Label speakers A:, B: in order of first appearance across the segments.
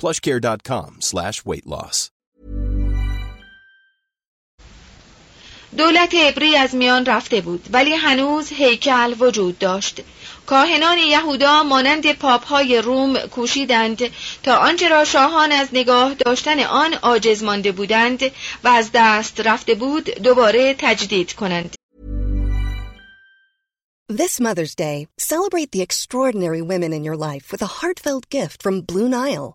A: plushcare.com slash weight loss.
B: دولت عبری از میان رفته بود ولی هنوز هیکل وجود داشت کاهنان یهودا مانند پاپ های روم کوشیدند تا آنچه را شاهان از نگاه داشتن آن عاجز مانده بودند و از دست رفته بود دوباره تجدید کنند
C: This Mother's Day, celebrate the extraordinary women in your life with a heartfelt gift from Blue Nile.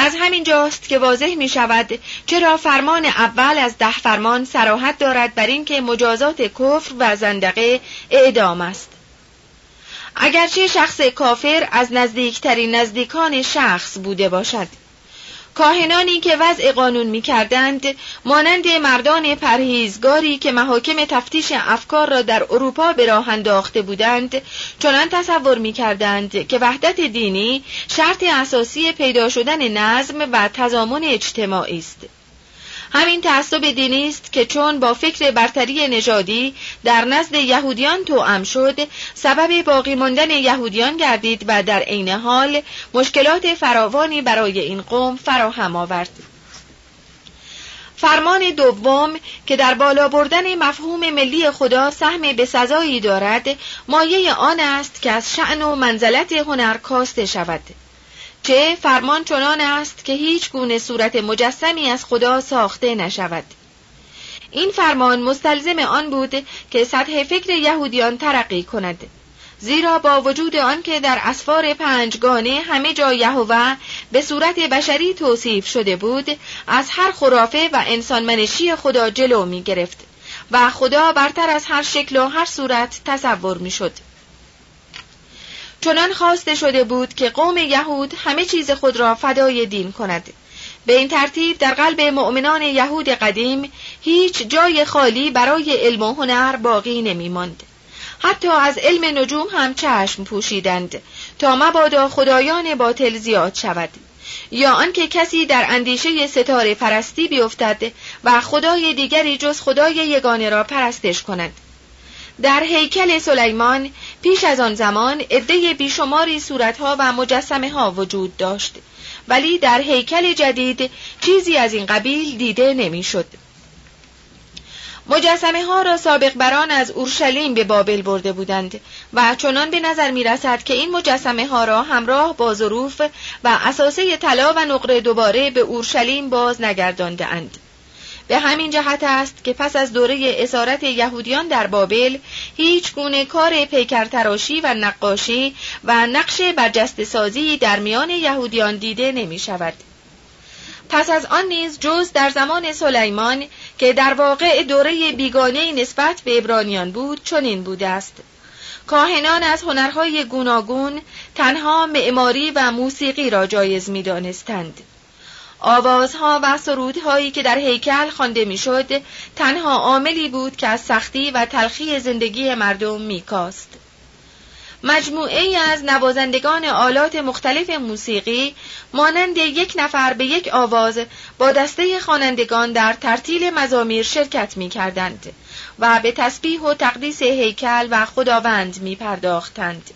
B: از همین جاست که واضح می شود چرا فرمان اول از ده فرمان سراحت دارد بر اینکه مجازات کفر و زندقه اعدام است. اگرچه شخص کافر از نزدیکترین نزدیکان شخص بوده باشد. کاهنانی که وضع قانون می کردند مانند مردان پرهیزگاری که محاکم تفتیش افکار را در اروپا به راه انداخته بودند چنان تصور می کردند که وحدت دینی شرط اساسی پیدا شدن نظم و تضامن اجتماعی است. همین تعصب دینی است که چون با فکر برتری نژادی در نزد یهودیان توأم شد سبب باقی ماندن یهودیان گردید و در عین حال مشکلات فراوانی برای این قوم فراهم آورد. فرمان دوم که در بالا بردن مفهوم ملی خدا سهم به سزایی دارد مایه آن است که از شعن و منزلت هنر کاسته شود. چه فرمان چنان است که هیچ گونه صورت مجسمی از خدا ساخته نشود. این فرمان مستلزم آن بود که سطح فکر یهودیان ترقی کند زیرا با وجود آنکه در اسفار پنجگانه همه جا یهوه به صورت بشری توصیف شده بود از هر خرافه و انسانمنشی خدا جلو می گرفت و خدا برتر از هر شکل و هر صورت تصور می شد چنان خواسته شده بود که قوم یهود همه چیز خود را فدای دین کند. به این ترتیب در قلب مؤمنان یهود قدیم هیچ جای خالی برای علم و هنر باقی نمی ماند. حتی از علم نجوم هم چشم پوشیدند تا مبادا خدایان باطل زیاد شود. یا آنکه کسی در اندیشه ستاره پرستی بیفتد و خدای دیگری جز خدای یگانه را پرستش کند. در هیکل سلیمان پیش از آن زمان عده بیشماری صورتها و مجسمه ها وجود داشت ولی در هیکل جدید چیزی از این قبیل دیده نمی‌شد. مجسمه ها را سابق بران از اورشلیم به بابل برده بودند و چنان به نظر می رسد که این مجسمه ها را همراه با ظروف و اساسه طلا و نقره دوباره به اورشلیم باز نگردانده اند. به همین جهت است که پس از دوره اسارت یهودیان در بابل هیچ گونه کار پیکرتراشی و نقاشی و نقش برجست سازی در میان یهودیان دیده نمی شود. پس از آن نیز جز در زمان سلیمان که در واقع دوره بیگانه نسبت به ابرانیان بود چنین بوده است کاهنان از هنرهای گوناگون تنها معماری و موسیقی را جایز می دانستند. آوازها و سرودهایی که در هیکل خوانده می‌شد تنها عاملی بود که از سختی و تلخی زندگی مردم میکاست مجموعه ای از نوازندگان آلات مختلف موسیقی مانند یک نفر به یک آواز با دسته خوانندگان در ترتیل مزامیر شرکت می کردند و به تسبیح و تقدیس هیکل و خداوند می پرداختند.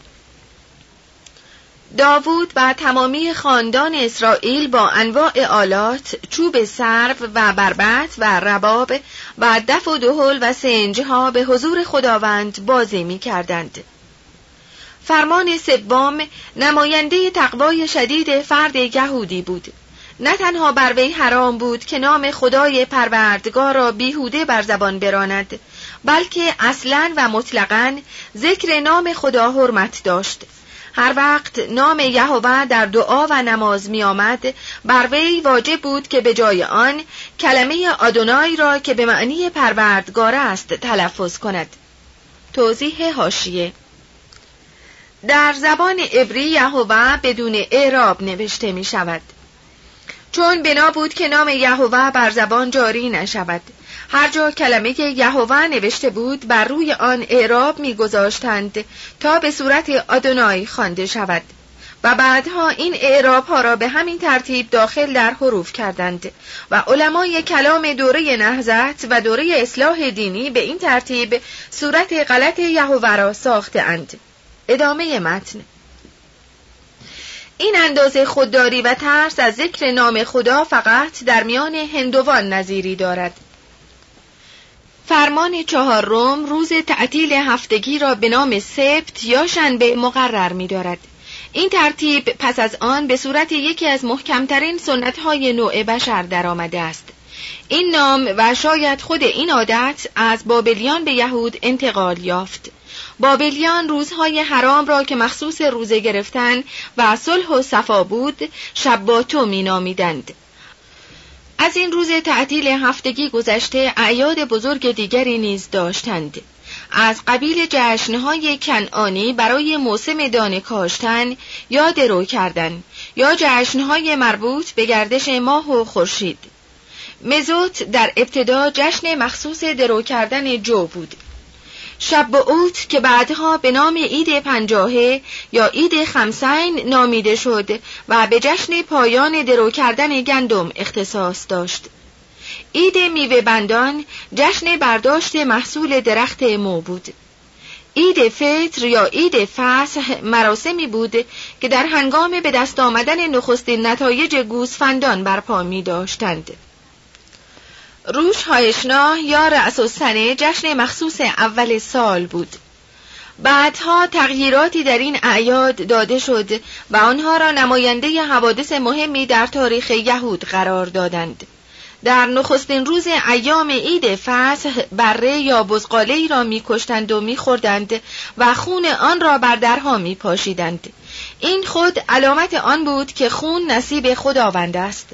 B: داوود و تمامی خاندان اسرائیل با انواع آلات، چوب سرو و بربت و رباب و دف و دهل و سنجها به حضور خداوند بازی می کردند. فرمان سوم نماینده تقوای شدید فرد یهودی بود نه تنها بر وی حرام بود که نام خدای پروردگار را بیهوده بر زبان براند بلکه اصلا و مطلقا ذکر نام خدا حرمت داشت هر وقت نام یهوه در دعا و نماز می آمد بر وی واجب بود که به جای آن کلمه آدونای را که به معنی پروردگار است تلفظ کند. توضیح هاشیه در زبان عبری یهوه بدون اعراب نوشته می شود چون بنا بود که نام یهوه بر زبان جاری نشود. هر جا کلمه یهوه نوشته بود بر روی آن اعراب میگذاشتند تا به صورت آدونای خوانده شود. و بعدها این اعراب ها را به همین ترتیب داخل در حروف کردند. و علمای کلام دوره نهزت و دوره اصلاح دینی به این ترتیب صورت غلط یهوه را ساخته اند. ادامه متن. این اندازه خودداری و ترس از ذکر نام خدا فقط در میان هندوان نظیری دارد. فرمان روم روز تعطیل هفتگی را به نام سبت یا شنبه مقرر می دارد. این ترتیب پس از آن به صورت یکی از محکمترین سنت های نوع بشر درآمده است. این نام و شاید خود این عادت از بابلیان به یهود انتقال یافت. بابلیان روزهای حرام را که مخصوص روزه گرفتن و صلح و صفا بود شباتو می نامیدند. از این روز تعطیل هفتگی گذشته اعیاد بزرگ دیگری نیز داشتند. از قبیل جشنهای کنعانی برای موسم دانه کاشتن یا درو کردن یا جشنهای مربوط به گردش ماه و خورشید. مزوت در ابتدا جشن مخصوص درو کردن جو بود. شب اوت که بعدها به نام عید پنجاهه یا عید خمسین نامیده شد و به جشن پایان درو کردن گندم اختصاص داشت. عید میوه بندان جشن برداشت محصول درخت مو بود. عید فطر یا عید فصح مراسمی بود که در هنگام به دست آمدن نخستین نتایج گوسفندان برپا می داشتند. روش هایشنا یا رأس و سنه جشن مخصوص اول سال بود. بعدها تغییراتی در این اعیاد داده شد و آنها را نماینده حوادث مهمی در تاریخ یهود قرار دادند. در نخستین روز ایام عید فصح بره یا بزقاله ای را میکشتند و میخوردند و خون آن را بر درها میپاشیدند. این خود علامت آن بود که خون نصیب خداوند است.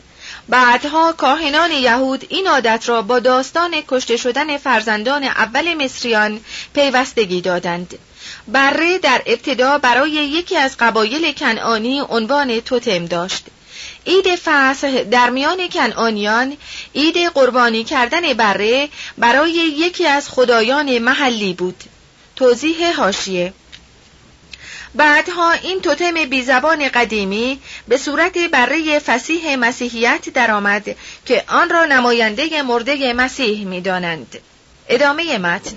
B: بعدها کاهنان یهود این عادت را با داستان کشته شدن فرزندان اول مصریان پیوستگی دادند. بره در ابتدا برای یکی از قبایل کنعانی عنوان توتم داشت. عید فصح در میان کنعانیان عید قربانی کردن بره برای یکی از خدایان محلی بود. توضیح هاشیه بعدها این توتم بیزبان قدیمی به صورت بره فسیح مسیحیت درآمد که آن را نماینده مرده مسیح می‌دانند. ادامه متن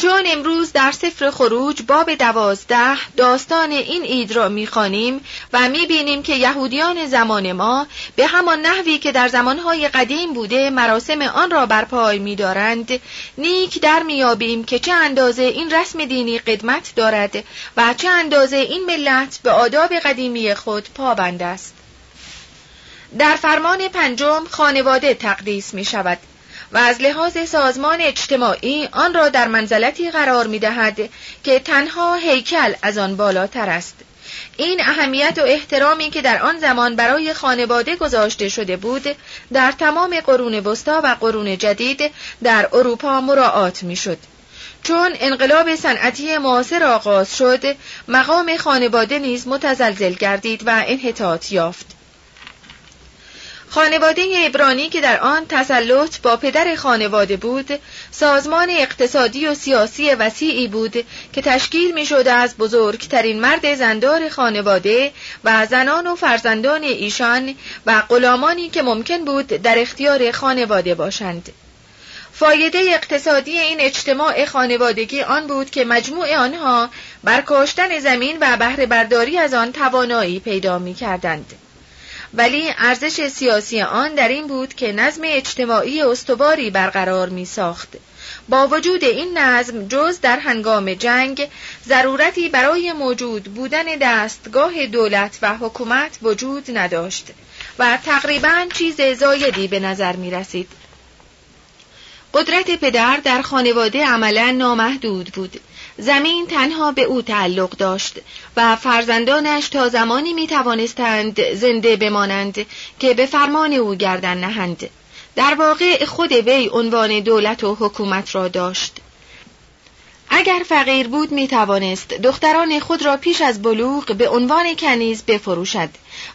B: چون امروز در سفر خروج باب دوازده داستان این اید را می‌خوانیم و می‌بینیم که یهودیان زمان ما به همان نحوی که در زمانهای قدیم بوده مراسم آن را برپای میدارند نیک در میابیم که چه اندازه این رسم دینی قدمت دارد و چه اندازه این ملت به آداب قدیمی خود پابند است. در فرمان پنجم خانواده تقدیس می شود و از لحاظ سازمان اجتماعی آن را در منزلتی قرار می دهد که تنها هیکل از آن بالاتر است. این اهمیت و احترامی که در آن زمان برای خانواده گذاشته شده بود در تمام قرون وسطا و قرون جدید در اروپا مراعات می‌شد. چون انقلاب صنعتی معاصر آغاز شد مقام خانواده نیز متزلزل گردید و انحطاط یافت. خانواده ابرانی که در آن تسلط با پدر خانواده بود سازمان اقتصادی و سیاسی وسیعی بود که تشکیل می شده از بزرگترین مرد زندار خانواده و زنان و فرزندان ایشان و غلامانی که ممکن بود در اختیار خانواده باشند فایده اقتصادی این اجتماع خانوادگی آن بود که مجموع آنها بر کاشتن زمین و بهره برداری از آن توانایی پیدا می کردند. ولی ارزش سیاسی آن در این بود که نظم اجتماعی استواری برقرار می ساخت. با وجود این نظم جز در هنگام جنگ ضرورتی برای موجود بودن دستگاه دولت و حکومت وجود نداشت و تقریبا چیز زایدی به نظر می رسید. قدرت پدر در خانواده عملا نامحدود بود زمین تنها به او تعلق داشت و فرزندانش تا زمانی می توانستند زنده بمانند که به فرمان او گردن نهند. در واقع خود وی عنوان دولت و حکومت را داشت. اگر فقیر بود می توانست دختران خود را پیش از بلوغ به عنوان کنیز بفروشد.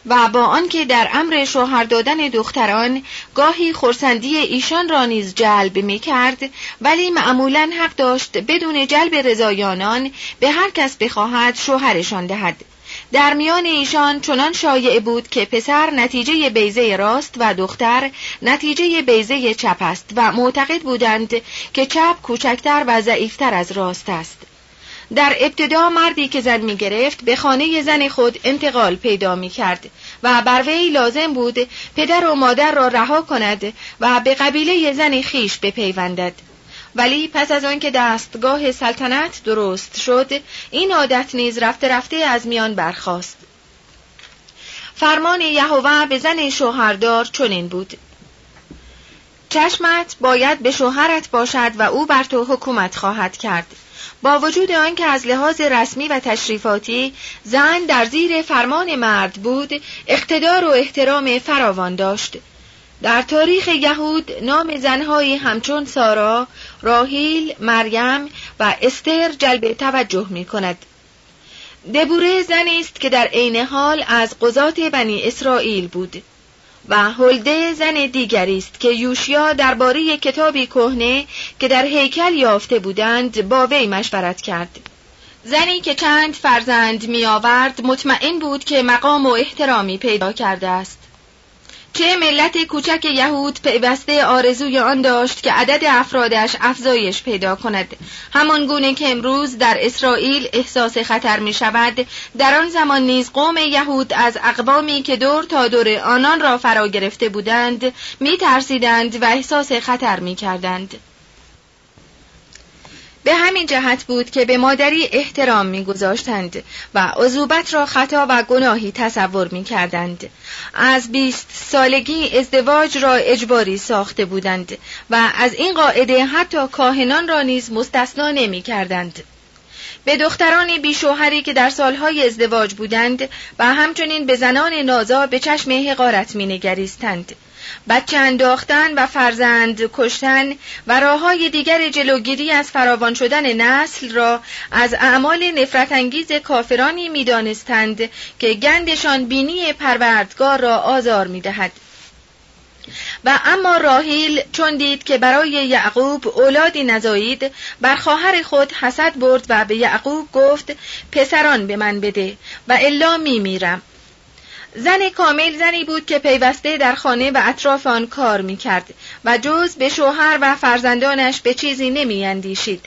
B: و با آنکه در امر شوهر دادن دختران گاهی خورسندی ایشان را نیز جلب می کرد ولی معمولا حق داشت بدون جلب رضایانان به هر کس بخواهد شوهرشان دهد. در میان ایشان چنان شایع بود که پسر نتیجه بیزه راست و دختر نتیجه بیزه چپ است و معتقد بودند که چپ کوچکتر و ضعیفتر از راست است. در ابتدا مردی که زن می گرفت به خانه زن خود انتقال پیدا می کرد و بر وی لازم بود پدر و مادر را رها کند و به قبیله زن خیش بپیوندد. ولی پس از آنکه دستگاه سلطنت درست شد این عادت نیز رفته رفته از میان برخاست. فرمان یهوه به زن شوهردار چنین بود. چشمت باید به شوهرت باشد و او بر تو حکومت خواهد کرد. با وجود آنکه از لحاظ رسمی و تشریفاتی زن در زیر فرمان مرد بود اقتدار و احترام فراوان داشت در تاریخ یهود نام زنهایی همچون سارا، راهیل، مریم و استر جلب توجه می کند. دبوره زنی است که در عین حال از قضات بنی اسرائیل بود و هلده زن دیگری است که یوشیا درباره کتابی کهنه که در هیکل یافته بودند با وی مشورت کرد. زنی که چند فرزند می آورد مطمئن بود که مقام و احترامی پیدا کرده است. چه ملت کوچک یهود پیوسته آرزوی آن داشت که عدد افرادش افزایش پیدا کند همان گونه که امروز در اسرائیل احساس خطر می شود در آن زمان نیز قوم یهود از اقوامی که دور تا دور آنان را فرا گرفته بودند می ترسیدند و احساس خطر می کردند. به همین جهت بود که به مادری احترام میگذاشتند و عذوبت را خطا و گناهی تصور می کردند. از بیست سالگی ازدواج را اجباری ساخته بودند و از این قاعده حتی کاهنان را نیز مستثنا نمی کردند. به دختران بیشوهری که در سالهای ازدواج بودند و همچنین به زنان نازا به چشم حقارت می نگریستند. بچه انداختن و فرزند کشتن و راه های دیگر جلوگیری از فراوان شدن نسل را از اعمال نفرت انگیز کافرانی می دانستند که گندشان بینی پروردگار را آزار می دهد. و اما راهیل چون دید که برای یعقوب اولادی نزایید بر خواهر خود حسد برد و به یعقوب گفت پسران به من بده و الا می میرم زن کامل زنی بود که پیوسته در خانه و اطراف آن کار می کرد و جز به شوهر و فرزندانش به چیزی نمی اندیشید.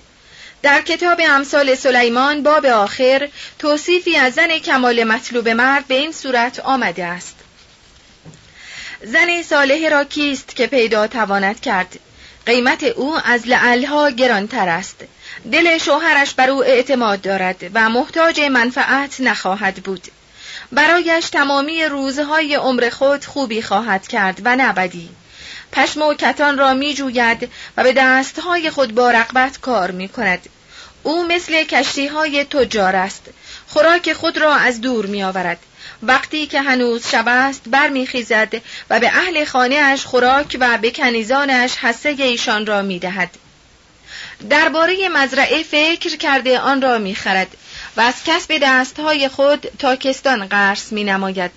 B: در کتاب امثال سلیمان باب آخر توصیفی از زن کمال مطلوب مرد به این صورت آمده است. زن صالح را کیست که پیدا تواند کرد؟ قیمت او از لعلها گرانتر است. دل شوهرش بر او اعتماد دارد و محتاج منفعت نخواهد بود. برایش تمامی روزهای عمر خود خوبی خواهد کرد و نبدی. پشم و کتان را می جوید و به دستهای خود با رقبت کار می کند او مثل کشتی های تجار است. خوراک خود را از دور می آورد وقتی که هنوز شب است برمیخیزد و به اهل خانه اش خوراک و به کنیزانش حسه ایشان را می دهد. درباره مزرعه فکر کرده آن را می خرد و از کسب دستهای خود تاکستان قرص می نماید.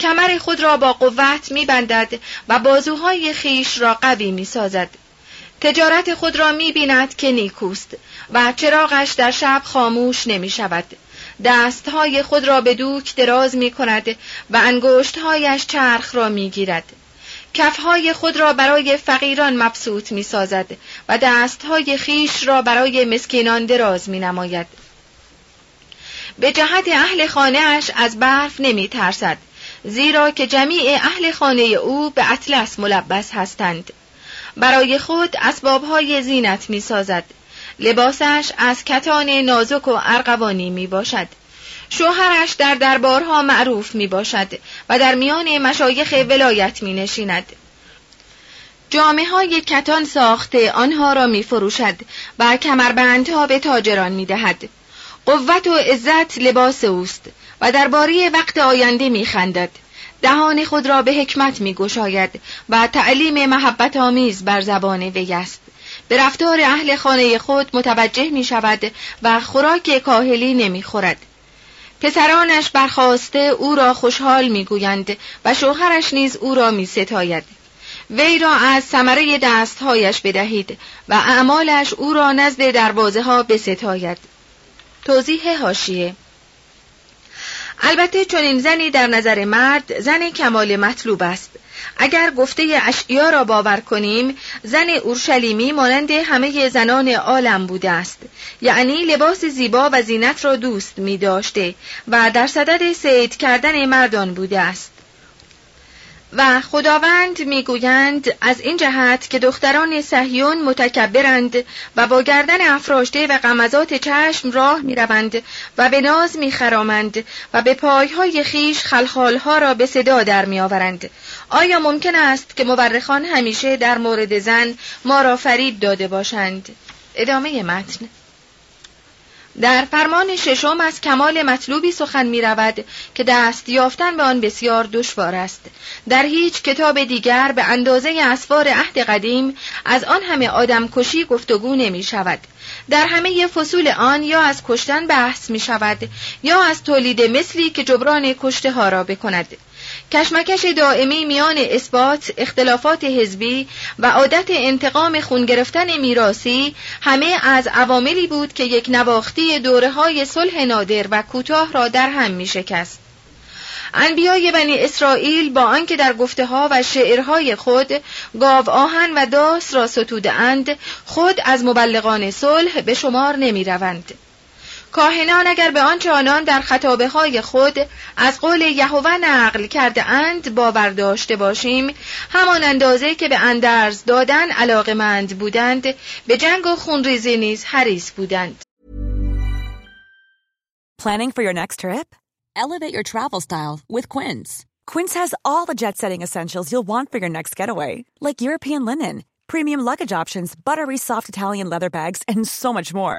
B: کمر خود را با قوت می بندد و بازوهای خیش را قوی می سازد. تجارت خود را می بیند که نیکوست و چراغش در شب خاموش نمی شود. دستهای خود را به دوک دراز می کند و انگشتهایش چرخ را می گیرد. کفهای خود را برای فقیران مبسوط می سازد و دستهای خیش را برای مسکینان دراز می نماید. به جهت اهل خانه اش از برف نمی ترسد زیرا که جمیع اهل خانه او به اطلس ملبس هستند. برای خود اسبابهای زینت می سازد لباسش از کتان نازک و ارغوانی می باشد شوهرش در دربارها معروف می باشد و در میان مشایخ ولایت می نشیند جامعه های کتان ساخته آنها را می فروشد و کمربندها به تاجران می دهد. قوت و عزت لباس اوست و درباره وقت آینده می خندد. دهان خود را به حکمت می گشاید و تعلیم محبت آمیز بر زبان وی است. به رفتار اهل خانه خود متوجه می شود و خوراک کاهلی نمی خورد. پسرانش برخواسته او را خوشحال می گویند و شوهرش نیز او را می ستاید. وی را از ثمره دستهایش بدهید و اعمالش او را نزد دروازه ها بستاید. توضیح هاشیه البته چون این زنی در نظر مرد زن کمال مطلوب است. اگر گفته اشعیا را باور کنیم زن اورشلیمی مانند همه زنان عالم بوده است. یعنی لباس زیبا و زینت را دوست می داشته و در صدد سید کردن مردان بوده است. و خداوند می‌گویند از این جهت که دختران صهیون متکبرند و با گردن افراشته و غمزات چشم راه می‌روند و به ناز میخرامند و به پایهای خیش خلخالها را به صدا در میآورند. آیا ممکن است که مورخان همیشه در مورد زن ما را فرید داده باشند؟ ادامه متن. در فرمان ششم از کمال مطلوبی سخن می رود که دست یافتن به آن بسیار دشوار است. در هیچ کتاب دیگر به اندازه اسفار عهد قدیم از آن همه آدم کشی گفتگو نمی شود در همه فصول آن یا از کشتن بحث می شود یا از تولید مثلی که جبران کشته ها را بکند. کشمکش دائمی میان اثبات اختلافات حزبی و عادت انتقام خون گرفتن میراسی همه از عواملی بود که یک نواختی دوره های صلح نادر و کوتاه را در هم می شکست. انبیای بنی اسرائیل با آنکه در گفته ها و شعرهای خود گاو آهن و داس را ستوده خود از مبلغان صلح به شمار نمی روند. کاهنان اگر به آنچه آنان در خطابه های خود از قول یهوه نقل کرده اند باور داشته باشیم همان اندازه که به اندرز دادن علاقمند بودند به جنگ و خونریزی نیز حریص بودند
D: Planning for your next trip? Elevate your travel style with Quince. Quince has all the jet-setting essentials you'll want for your next getaway, like European linen, premium luggage options, buttery soft Italian leather bags, and so much more.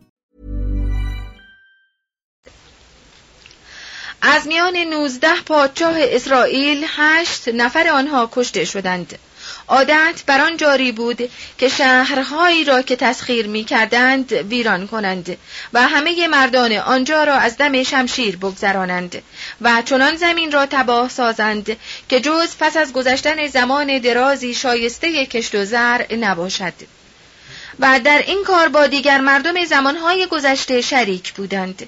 B: از میان 19 پادشاه اسرائیل هشت نفر آنها کشته شدند. عادت بر آن جاری بود که شهرهایی را که تسخیر می کردند ویران کنند و همه مردان آنجا را از دم شمشیر بگذرانند و چنان زمین را تباه سازند که جز پس از گذشتن زمان درازی شایسته کشت و زرع نباشد و در این کار با دیگر مردم زمانهای گذشته شریک بودند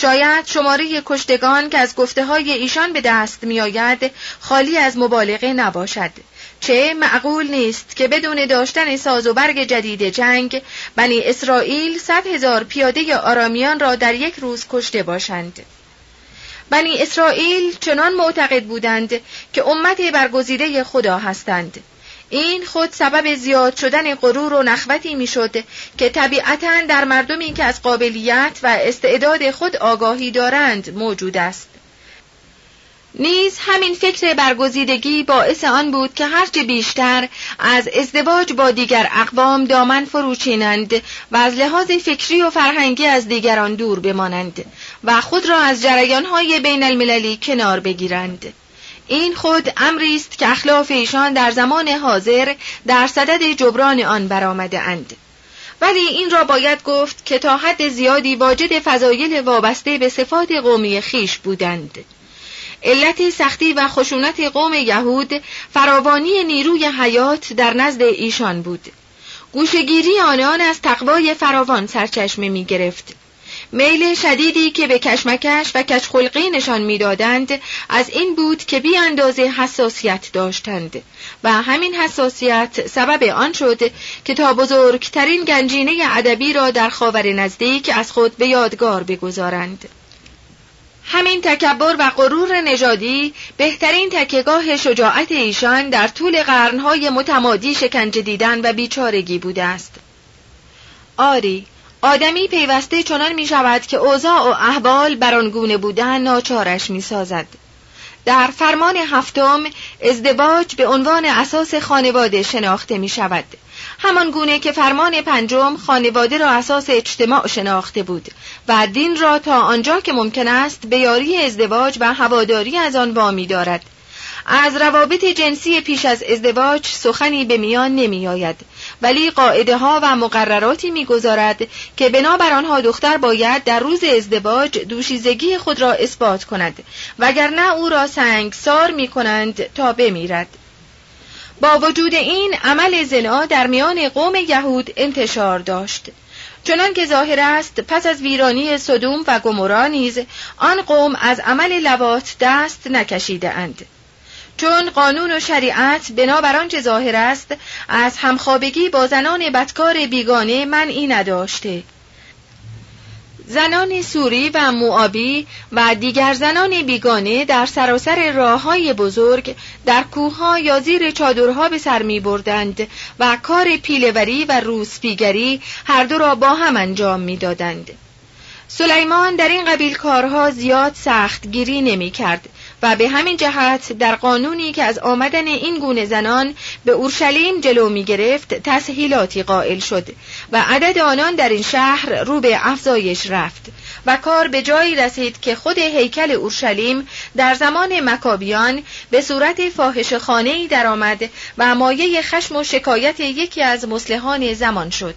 B: شاید شماره کشتگان که از گفته های ایشان به دست می آید خالی از مبالغه نباشد. چه معقول نیست که بدون داشتن ساز و برگ جدید جنگ بنی اسرائیل صد هزار پیاده آرامیان را در یک روز کشته باشند. بنی اسرائیل چنان معتقد بودند که امت برگزیده خدا هستند. این خود سبب زیاد شدن غرور و نخوتی می‌شد که طبیعتا در مردمی که از قابلیت و استعداد خود آگاهی دارند موجود است نیز همین فکر برگزیدگی باعث آن بود که هرچه بیشتر از ازدواج با دیگر اقوام دامن فروچینند و از لحاظ فکری و فرهنگی از دیگران دور بمانند و خود را از جریانهای بین المللی کنار بگیرند. این خود امری است که اخلاف ایشان در زمان حاضر در صدد جبران آن برآمده اند. ولی این را باید گفت که تا حد زیادی واجد فضایل وابسته به صفات قومی خیش بودند. علت سختی و خشونت قوم یهود فراوانی نیروی حیات در نزد ایشان بود. گوشگیری آنان از تقوای فراوان سرچشمه می گرفت. میل شدیدی که به کشمکش و کشخلقی نشان می‌دادند از این بود که بی اندازه حساسیت داشتند و همین حساسیت سبب آن شد که تا بزرگترین گنجینه ادبی را در خاور نزدیک از خود به یادگار بگذارند. همین تکبر و غرور نژادی بهترین تکگاه شجاعت ایشان در طول قرنهای متمادی شکنجه دیدن و بیچارگی بوده است. آری، آدمی پیوسته چنان می شود که اوضاع و احوال برانگونه بودن ناچارش می سازد. در فرمان هفتم ازدواج به عنوان اساس خانواده شناخته می شود. همان گونه که فرمان پنجم خانواده را اساس اجتماع شناخته بود و دین را تا آنجا که ممکن است به یاری ازدواج و هواداری از آن وامی دارد از روابط جنسی پیش از ازدواج سخنی به میان نمی آید ولی قاعده ها و مقرراتی می‌گذارد که بنابر آنها دختر باید در روز ازدواج دوشیزگی خود را اثبات کند وگرنه او را سنگسار می کنند تا بمیرد. با وجود این عمل زنا در میان قوم یهود انتشار داشت. چنان که ظاهر است پس از ویرانی صدوم و گمورا نیز آن قوم از عمل لوات دست نکشیده اند چون قانون و شریعت بنابر آنچه ظاهر است از همخوابگی با زنان بدکار بیگانه منعی نداشته زنان سوری و موابی و دیگر زنان بیگانه در سراسر راه های بزرگ در کوهها یا زیر چادرها به سر می بردند و کار پیلوری و روسپیگری هر دو را با هم انجام می دادند. سلیمان در این قبیل کارها زیاد سخت گیری نمی کرد و به همین جهت در قانونی که از آمدن این گونه زنان به اورشلیم جلو می گرفت تسهیلاتی قائل شد و عدد آنان در این شهر رو به افزایش رفت و کار به جایی رسید که خود هیکل اورشلیم در زمان مکابیان به صورت فاحش خانه‌ای درآمد و مایه خشم و شکایت یکی از مسلحان زمان شد.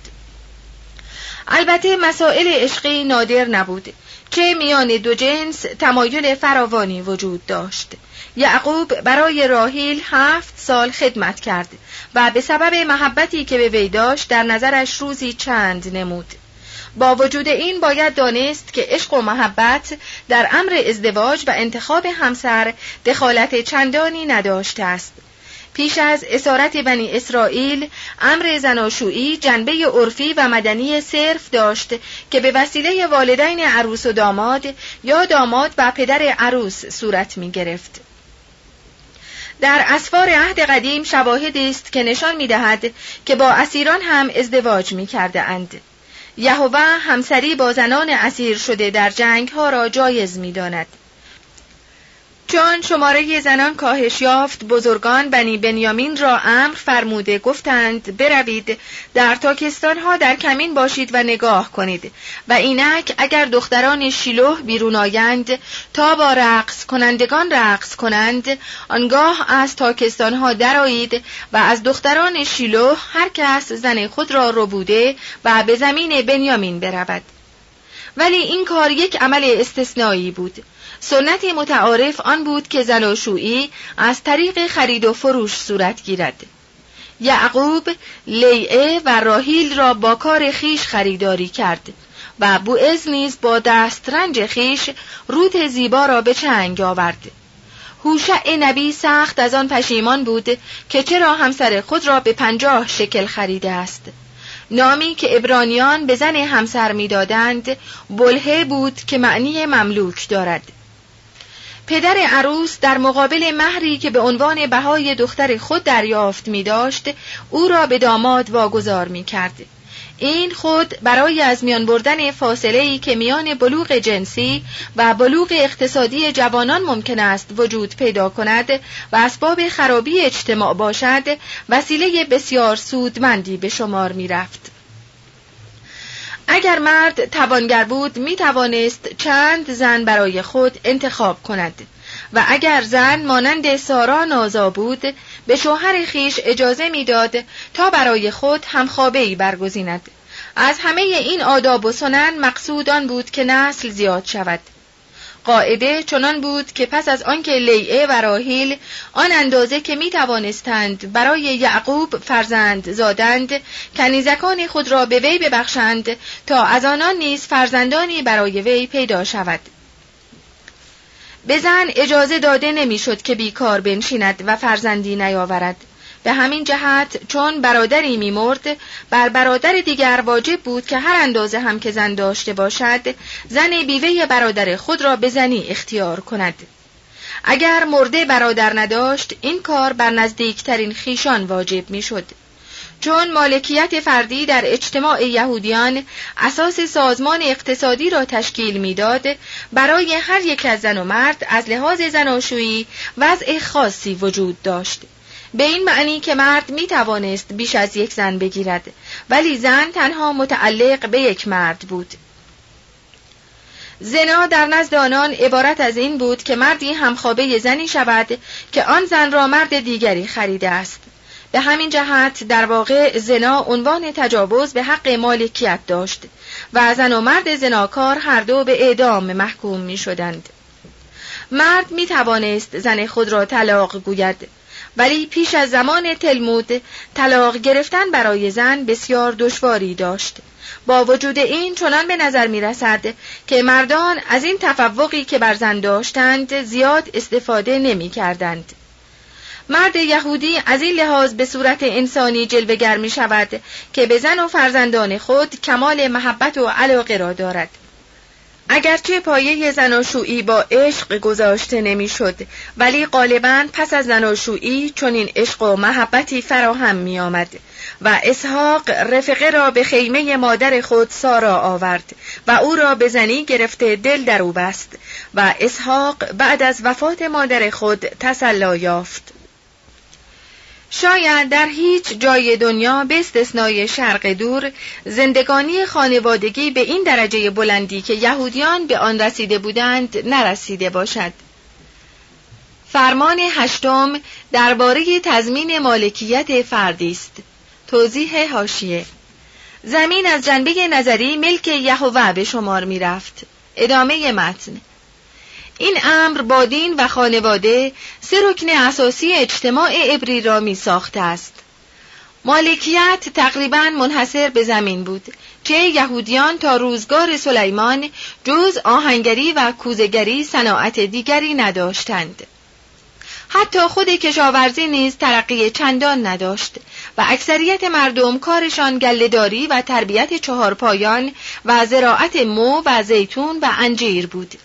B: البته مسائل عشقی نادر نبود. که میان دو جنس تمایل فراوانی وجود داشت. یعقوب برای راهیل هفت سال خدمت کرد و به سبب محبتی که به وی داشت در نظرش روزی چند نمود. با وجود این باید دانست که عشق و محبت در امر ازدواج و انتخاب همسر دخالت چندانی نداشته است. پیش از اسارت بنی اسرائیل امر زناشویی جنبه عرفی و مدنی صرف داشت که به وسیله والدین عروس و داماد یا داماد و پدر عروس صورت می گرفت. در اسفار عهد قدیم شواهدی است که نشان می دهد که با اسیران هم ازدواج می کرده اند. یهوه همسری با زنان اسیر شده در جنگ ها را جایز می داند. چون شماره زنان کاهش یافت. بزرگان بنی بنیامین را امر فرموده. گفتند بروید در تاکستان ها در کمین باشید و نگاه کنید. و اینک اگر دختران شیلوه بیرون آیند تا با رقص کنندگان رقص کنند آنگاه از تاکستان ها درایید و از دختران شیلوه هر کس زن خود را رو بوده و به زمین بنیامین برود. ولی این کار یک عمل استثنایی بود. سنت متعارف آن بود که زناشویی از طریق خرید و فروش صورت گیرد. یعقوب لیعه و راهیل را با کار خیش خریداری کرد و بوئز نیز با دسترنج خیش روت زیبا را به چنگ آورد. هوشع نبی سخت از آن پشیمان بود که چرا همسر خود را به پنجاه شکل خریده است. نامی که ابرانیان به زن همسر می‌دادند بلهه بود که معنی مملوک دارد. پدر عروس در مقابل مهری که به عنوان بهای دختر خود دریافت می داشت او را به داماد واگذار می کرد. این خود برای از میان بردن فاصله ای که میان بلوغ جنسی و بلوغ اقتصادی جوانان ممکن است وجود پیدا کند و اسباب خرابی اجتماع باشد وسیله بسیار سودمندی به شمار می رفت. اگر مرد توانگر بود می توانست چند زن برای خود انتخاب کند. و اگر زن مانند سارا نازا بود به شوهر خیش اجازه می‌داد تا برای خود همخوابه ای برگزیند. از همه این آداب و سنن مقصود آن بود که نسل زیاد شود. قاعده چنان بود که پس از آنکه لیعه و راهیل آن اندازه که می توانستند برای یعقوب فرزند زادند کنیزکان خود را به وی ببخشند تا از آنان نیز فرزندانی برای وی پیدا شود. به زن اجازه داده نمی‌شد که بیکار بنشیند و فرزندی نیاورد. به همین جهت چون برادری میمرد بر برادر دیگر واجب بود که هر اندازه هم که زن داشته باشد زن بیوه برادر خود را به زنی اختیار کند. اگر مرده برادر نداشت این کار بر نزدیکترین خیشان واجب می‌شد. چون مالکیت فردی در اجتماع یهودیان اساس سازمان اقتصادی را تشکیل می‌داد برای هر یک از زن و مرد از لحاظ زناشویی وضع خاصی وجود داشت. به این معنی که مرد می توانست بیش از یک زن بگیرد ولی زن تنها متعلق به یک مرد بود. زنا در نزد آنان عبارت از این بود که مردی همخوابه زنی شود که آن زن را مرد دیگری خریده است. به همین جهت در واقع زنا عنوان تجاوز به حق مالکیت داشت و زن و مرد زناکار هر دو به اعدام محکوم می شدند. مرد می توانست زن خود را طلاق گوید. ولی پیش از زمان تلمود طلاق گرفتن برای زن بسیار دشواری داشت با وجود این چنان به نظر می رسد که مردان از این تفوقی که بر زن داشتند زیاد استفاده نمی کردند. مرد یهودی از این لحاظ به صورت انسانی جلوگر می شود که به زن و فرزندان خود کمال محبت و علاقه را دارد. اگرچه پایه زناشویی با عشق گذاشته نمی‌شد ولی غالبا پس از زناشویی چون این عشق و محبتی فراهم می آمد و اسحاق رفقه را به خیمه مادر خود سارا آورد و او را به زنی گرفته دل در او بست و اسحاق بعد از وفات مادر خود تسلا یافت. شاید در هیچ جای دنیا به استثنای شرق دور زندگانی خانوادگی به این درجه بلندی که یهودیان به آن رسیده بودند نرسیده باشد. فرمان هشتم درباره تضمین مالکیت فردی است. توضیح هاشیه زمین از جنبه نظری ملک یهوه به شمار می رفت. ادامه متن این امر با دین و خانواده سه رکن اساسی اجتماع عبری را می ساخته است. مالکیت تقریبا منحصر به زمین بود چه یهودیان تا روزگار سلیمان جز آهنگری و کوزگری صناعت دیگری نداشتند. حتی خود کشاورزی نیز ترقی چندان نداشت و اکثریت مردم کارشان گلهداری و تربیت چهارپایان و زراعت مو و زیتون و انجیر بود.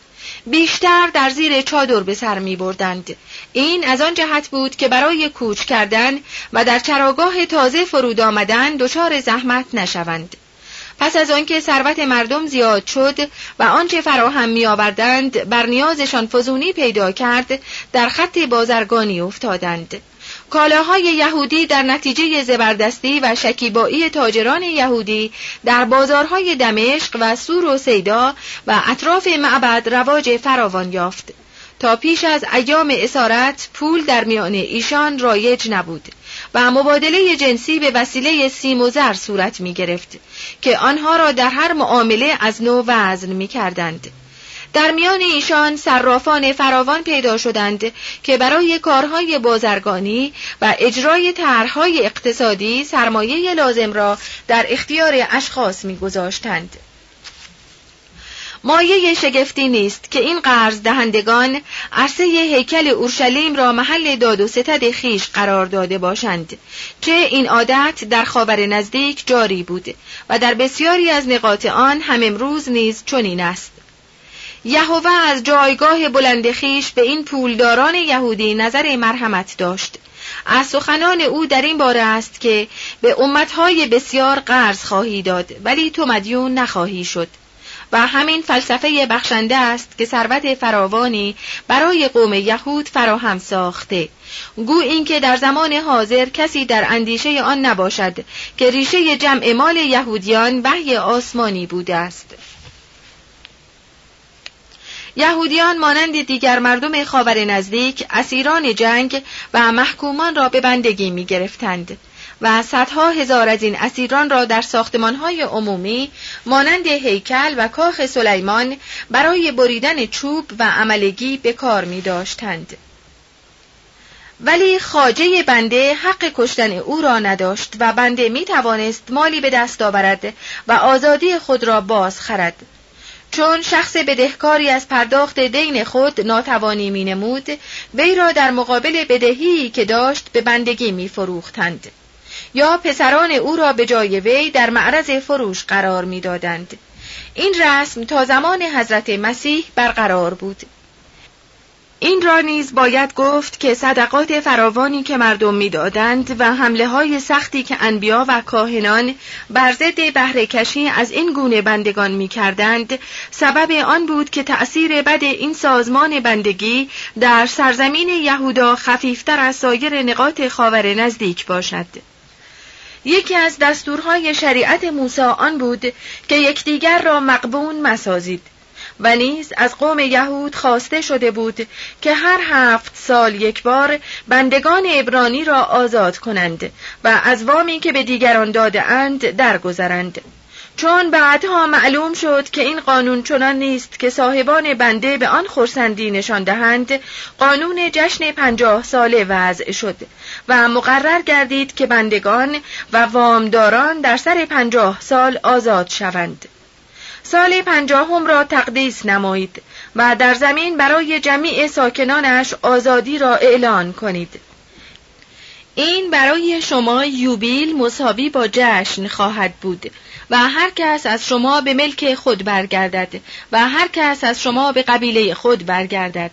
B: بیشتر در زیر چادر به سر می بردند. این از آن جهت بود که برای کوچ کردن و در چراگاه تازه فرود آمدن دچار زحمت نشوند. پس از آنکه ثروت مردم زیاد شد و آنچه فراهم می آوردند بر نیازشان فزونی پیدا کرد در خط بازرگانی افتادند کالاهای یهودی در نتیجه زبردستی و شکیبایی تاجران یهودی در بازارهای دمشق و سور و سیدا و اطراف معبد رواج فراوان یافت تا پیش از ایام اسارت پول در میان ایشان رایج نبود و مبادله جنسی به وسیله سیم و زر صورت می گرفت که آنها را در هر معامله از نو وزن می کردند. در میان ایشان صرافان فراوان پیدا شدند که برای کارهای بازرگانی و اجرای طرحهای اقتصادی سرمایه لازم را در اختیار اشخاص میگذاشتند. مایه شگفتی نیست که این قرض دهندگان عرصه هیکل اورشلیم را محل داد و ستد خیش قرار داده باشند چه این عادت در خاور نزدیک جاری بود و در بسیاری از نقاط آن هم امروز نیز چنین است یهوه از جایگاه بلند خیش به این پولداران یهودی نظر مرحمت داشت. از سخنان او در این باره است که به امتهای بسیار قرض خواهی داد ولی تو مدیون نخواهی شد. و همین فلسفه بخشنده است که ثروت فراوانی برای قوم یهود فراهم ساخته. گو اینکه در زمان حاضر کسی در اندیشه آن نباشد که ریشه جمع مال یهودیان وحی آسمانی بوده است. یهودیان مانند دیگر مردم خاور نزدیک اسیران جنگ و محکومان را به بندگی می گرفتند و صدها هزار از این اسیران را در ساختمانهای عمومی مانند هیکل و کاخ سلیمان برای بریدن چوب و عملگی به کار می داشتند. ولی خاجه بنده حق کشتن او را نداشت و بنده می توانست مالی به دست آورد و آزادی خود را باز خرد. چون شخص بدهکاری از پرداخت دین خود ناتوانی می نمود وی را در مقابل بدهی که داشت به بندگی می فروختند. یا پسران او را به جای وی در معرض فروش قرار می‌دادند. این رسم تا زمان حضرت مسیح برقرار بود. این را نیز باید گفت که صدقات فراوانی که مردم می‌دادند و حمله های سختی که انبیا و کاهنان بر ضد بهرهکشی از این گونه بندگان می‌کردند سبب آن بود که تأثیر بد این سازمان بندگی در سرزمین یهودا خفیفتر از سایر نقاط خاور نزدیک باشد. یکی از دستورهای شریعت موسی آن بود که یکدیگر را مقبون مسازید. و نیز از قوم یهود خواسته شده بود که هر هفت سال یک بار بندگان ابرانی را آزاد کنند و از وامی که به دیگران داده اند درگذرند. چون بعدها معلوم شد که این قانون چنان نیست که صاحبان بنده به آن خورسندی نشان دهند قانون جشن پنجاه ساله وضع شد و مقرر گردید که بندگان و وامداران در سر پنجاه سال آزاد شوند. سال پنجاهم را تقدیس نمایید و در زمین برای جمیع ساکنانش آزادی را اعلان کنید. این برای شما یوبیل مساوی با جشن خواهد بود و هر کس از شما به ملک خود برگردد و هر کس از شما به قبیله خود برگردد.